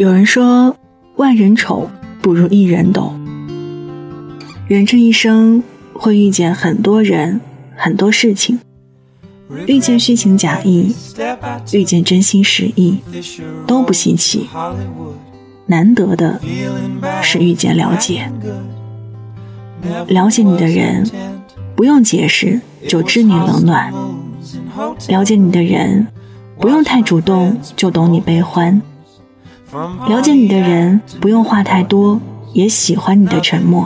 有人说，万人丑不如一人懂。人这一生会遇见很多人、很多事情，遇见虚情假意，遇见真心实意，都不稀奇。难得的是遇见了解，了解你的人，不用解释就知你冷暖；了解你的人，不用太主动就懂你悲欢。了解你的人不用话太多，也喜欢你的沉默；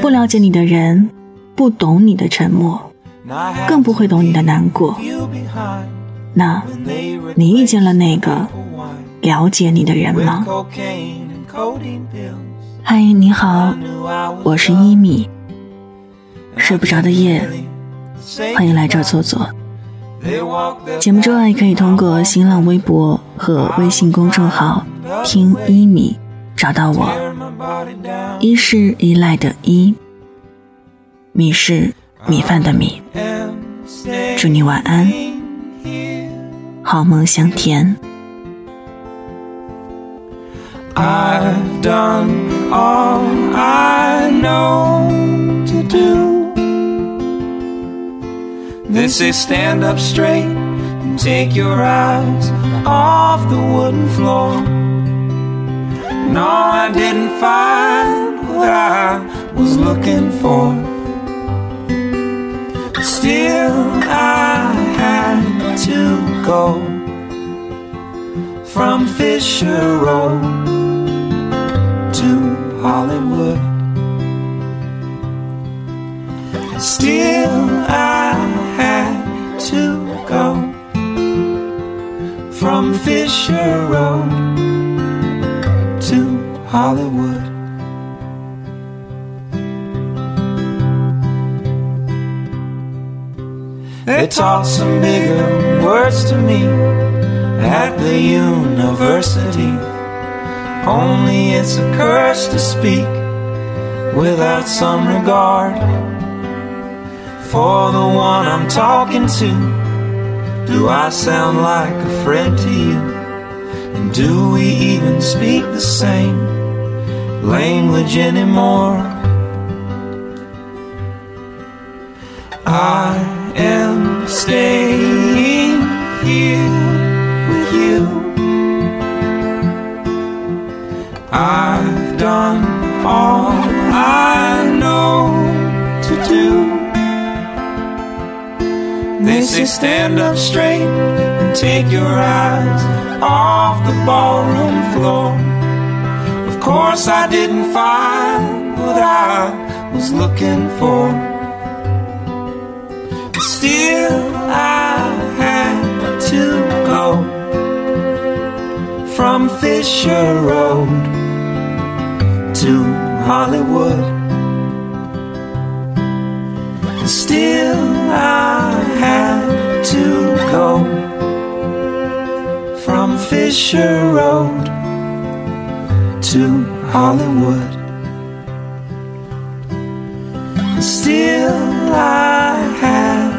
不了解你的人，不懂你的沉默，更不会懂你的难过。那，你遇见了那个了解你的人吗？嗨，你好，我是一米。睡不着的夜，欢迎来这儿坐坐。节目之外，可以通过新浪微博和微信公众号“听一米”找到我。一是依赖的依，米是米饭的米。祝你晚安，好梦香甜。They say stand up straight take your eyes off the wooden floor. No, I didn't find what I was looking for. Still, I had to go from Fisher Road to Hollywood. Still, I Fisher Road to Hollywood. They taught some bigger words to me at the university. Only it's a curse to speak without some regard for the one I'm talking to? Do I sound like a friend to you? Do we even speak the same language anymore? I am staying here with you. I've done all I know to do. They say stand up straight take your eyes off the ballroom floor. Of course, I didn't find what I was looking for. Still, I had to go from Fisher Road to Hollywood. Still, I Fisher Road to Hollywood. Still, I had